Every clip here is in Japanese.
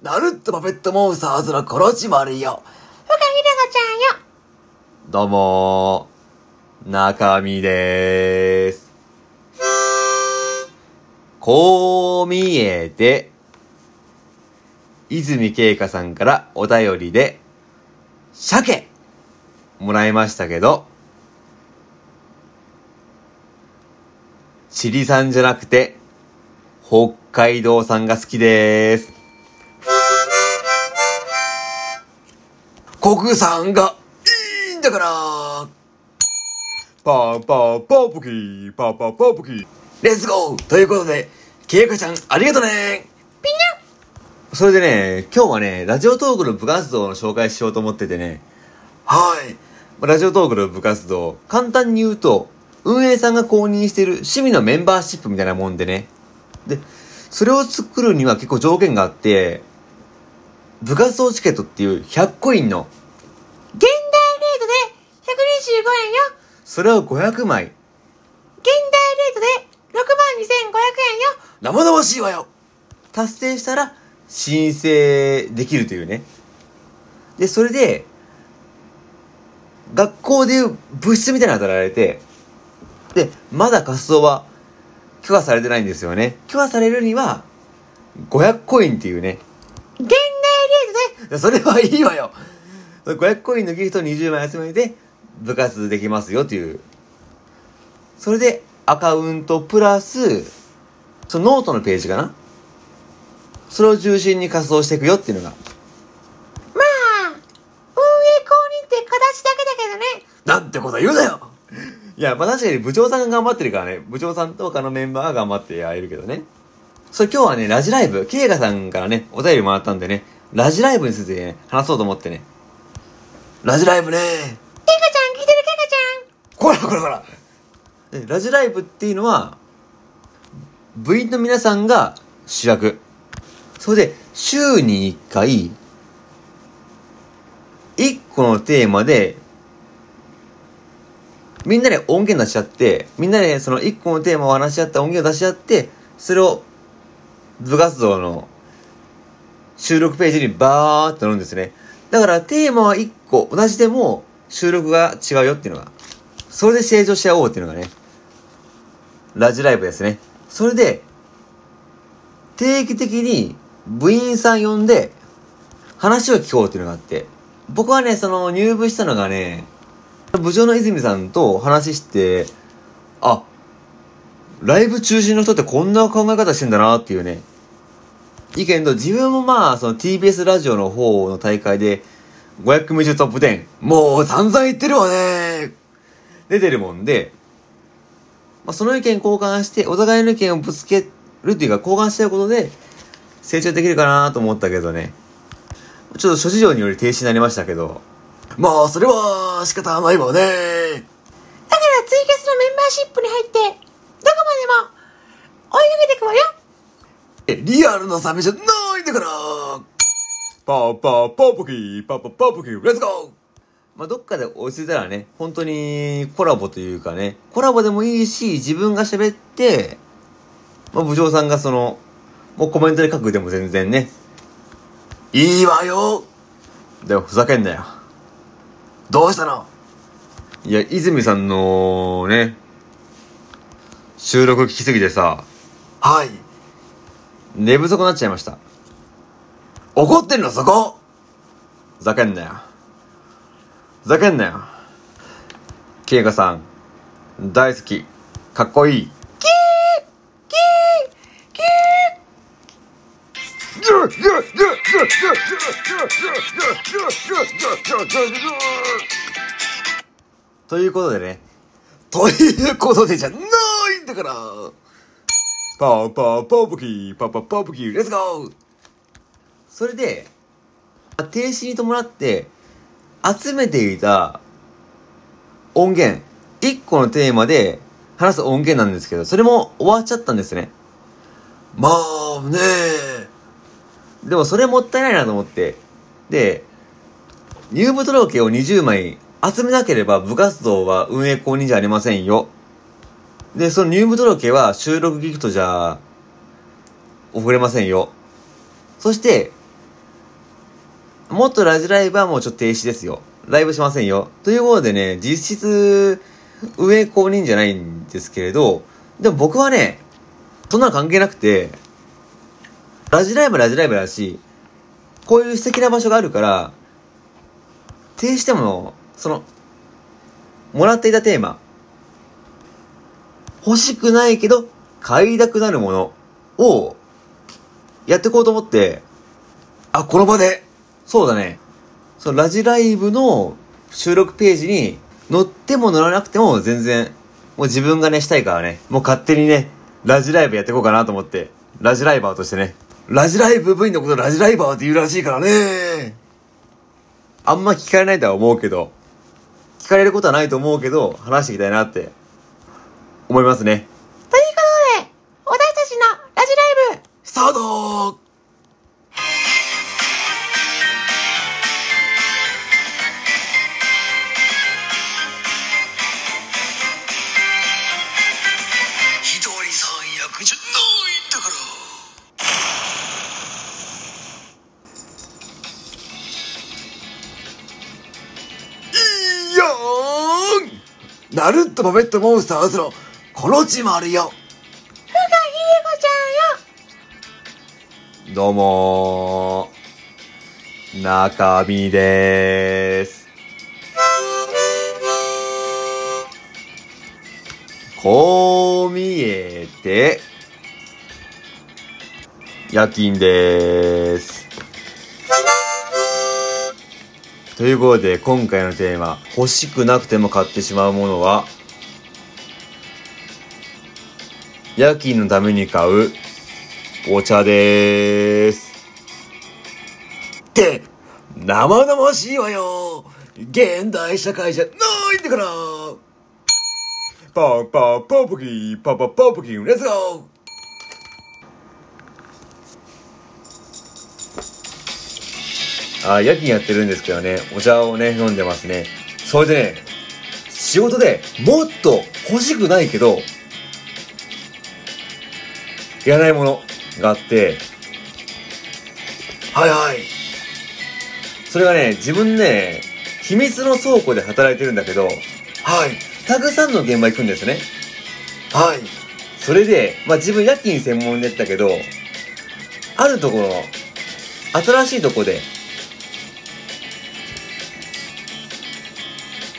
ナルットパペットモンスターズのコロチマルよ。ふかひらがちゃんよ。どうもー、中身でーす。こう見えて、泉慶香さんからお便りで、鮭もらいましたけど、チリ産じゃなくて、北海道産が好きでーす。国産がいいんだから。パーパーパーポキー、パーパーパーポキー。レッツゴーということで、ケイカちゃんありがとねぴにそれでね、今日はね、ラジオトークの部活動の紹介しようと思っててね、はい。ラジオトークの部活動、簡単に言うと、運営さんが公認している趣味のメンバーシップみたいなもんでね。で、それを作るには結構条件があって、部活動チケットっていう100コインの、現代レートで125円よ。それを500枚、現代レートで6万2500円よ。生々しいわよ。達成したら申請できるというね。で、それで、学校でいう部室みたいなのが与えられて、で、まだ活動は許可されてないんですよね。許可されるには、500コインっていうね。現代レートででそれはいいわよ。500コインのギフト20枚集めて、部活できますよという。それで、アカウントプラス、そのノートのページかな？それを中心に活動していくよっていうのが。まあ、運営公認って形だけだけどね。なんてこと言うなよ。いや、まあ確かに部長さんが頑張ってるからね、部長さんと他のメンバーが頑張ってやれるけどね。それ今日はね、ラジライブ、ケイガさんからね、お便りもらったんでね、ラジライブについてね、話そうと思ってね。ラジライブね。こらこらこら。ラジライブっていうのは、部員の皆さんが主役。それで、週に1回、1個のテーマで、みんなで音源出し合って、みんなでその1個のテーマを話し合った音源を出し合って、それを部活動の収録ページにバーっと載るんですね。だからテーマは1個、同じでも収録が違うよっていうのが、それで成長し合おうっていうのがね、ラジライブですね。それで、定期的に部員さん呼んで、話を聞こうっていうのがあって、僕はね、その入部したのがね、部長の泉さんと話して、あ、ライブ中心の人ってこんな考え方してんだなっていうね、意見と自分もまあ、その TBS ラジオの方の大会で、500トップ10もう散々言ってるわね。出てるもんで、まあ、その意見交換して、お互いの意見をぶつけるっていうか、交換してることで、成長できるかなと思ったけどね。ちょっと諸事情により停止になりましたけど、まあ、それは仕方ないわね。だからツイキャスのメンバーシップに入って、どこまでも追いかけてくわよ。え、リアルなサメじゃないんだから。パーパーパーポキー、パーパーパーポキー、レッツゴーまあ、どっかで落ち着いたらね、本当にコラボというかね、コラボでもいいし、自分が喋って、まあ、部長さんがその、もうコメントで書くでも全然ね、いいわよ。でもふざけんなよ。どうしたの？いや、泉さんのね、収録聞きすぎてさ、はい。寝不足になっちゃいました。怒ってんのそこふざけんなよ。ふざけんなよ。ケイカさん、大好き、かっこいい。キーキーキーということでね、ということでじゃないんだから。パーパーパーポキー、パーパーパーポキー、レッツゴーそれで、停止に伴って、集めていた音源、1個のテーマで話す音源なんですけど、それも終わっちゃったんですね。まあねでもそれもったいないなと思って。で、入部届を20枚集めなければ部活動は運営公認じゃありませんよ。で、その入部届は収録ギフトじゃ送れませんよ。そして、もっとラジライブはもうちょっと停止ですよ。ライブしませんよ。ということでね、実質、上公認じゃないんですけれど、でも僕はね、そんなの関係なくて、ラジライブラジライブだし、こういう素敵な場所があるから、停止しても、その、もらっていたテーマ、欲しくないけど、買いたくなるものを、やっていこうと思って、あ、この場で。そうだね。そのラジライブの収録ページに載っても載らなくても全然、もう自分がね、したいからね、もう勝手にね、ラジライブやっていこうかなと思って、ラジライバーとしてね、ラジライブ部員のことラジライバーって言うらしいからね。あんま聞かれないとは思うけど、聞かれることはないと思うけど、話していきたいなって、思いますね。ということで、私たちのラジライブ、スタートーんナルット・バベット・モンスターズのこのちもあるよ。ふがひでこちゃんよ。どうも、中身でーす。こう見えて、夜勤でーす。ということで、今回のテーマ、欲しくなくても買ってしまうものは、夜勤のために買うお茶でーす。って、生々しいわよ。現代社会じゃないんだから。パンパンパンプキン、パンパンパンプキン、レッツゴーあ夜勤やってるんですけどね、お茶をね、飲んでますね。それでね、仕事でもっと欲しくないけど、いらないものがあって、はいはい。それがね、自分ね、秘密の倉庫で働いてるんだけど、はい。たくさんの現場行くんですね。はい。それで、まあ自分夜勤専門でやったけど、あるところ、新しいとこで、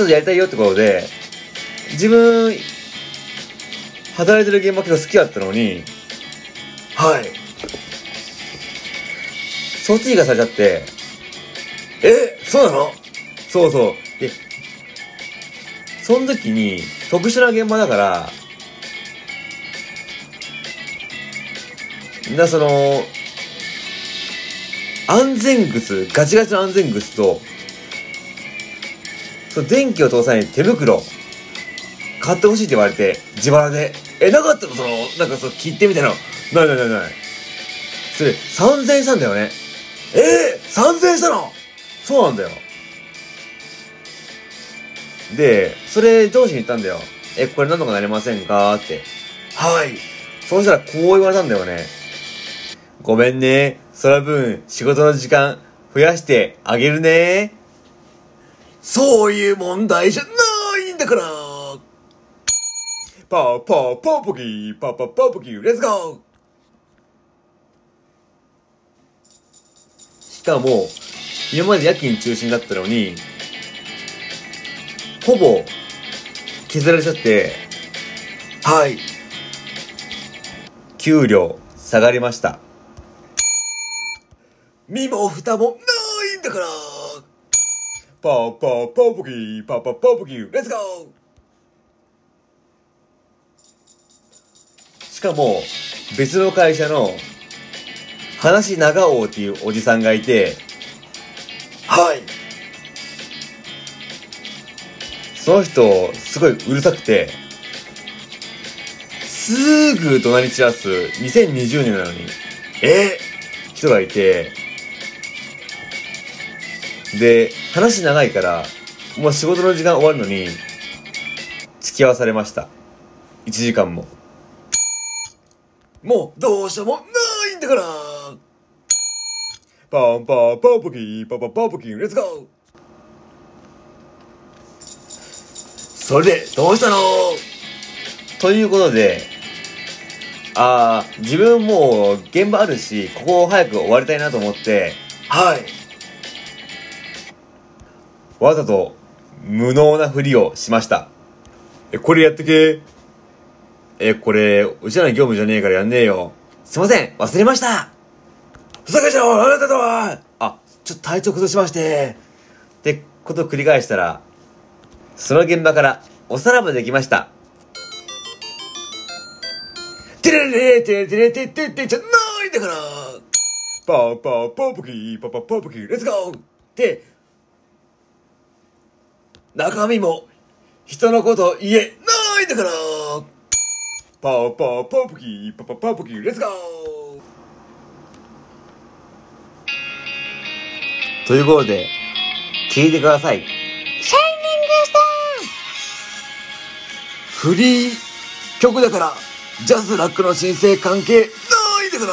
ちょっとやりたいよってことで、自分、働いてる現場結構好きだったのに、はい。卒業がされちゃって、え、そうなの？そうそう。で、その時に、特殊な現場だから、な、その、安全靴、ガチガチの安全靴と、その電気を通さない手袋、買ってほしいって言われて、自腹で。え、なかったの？その、なんかそう、切ってみたいな。ないないないない。それ、3000円したんだよね。えー、3000円したの？そうなんだよ。で、それ上司に言ったんだよ。え、これなんとかなりませんか？って。はい。そうしたらこう言われたんだよね。ごめんね。その分、仕事の時間増やしてあげるね。そういう問題じゃないんだから。パーパーパーポキー、パーパーパーポキー、レッツゴーしかも、今まで夜勤中心だったのに、ほぼ削られちゃって、はい。給料下がりました。身も蓋もないんだから。パーパーパーポキー、パーパーパーポキー、レッツゴーしかも、別の会社の、話長王っていうおじさんがいて、はい。その人、すごいうるさくて、すぐ隣に散らす2020年なのに、え？人がいて、で、話長いから、もう仕事の時間終わるのに、付き合わされました。1時間も。もうどうしようもないんだから。パンパンパンポキーパパパンポキーレッツゴーそれでどうしたの？ということで、あー、自分もう現場あるし、ここを早く終わりたいなと思って、はいわざと無能なふりをしました。えこれやってけえ、これ、うちらの業務じゃねえからやんねえよ。すいません、忘れましたふざけんじゃあなたとはあ、ちょっと体調崩しまして。ってことを繰り返したら、その現場からおさらばできました。てれれれてれてれてってってじゃないんだからパンパンパンポキーパパパンポキーレッツゴーって中身も人のこと言え。ないんだから。パンパンパンポキーパパパンポキーレッツゴー。ということで、聞いてください。シャイニングスタフリー曲だからジャズラックの申請関係ないんだから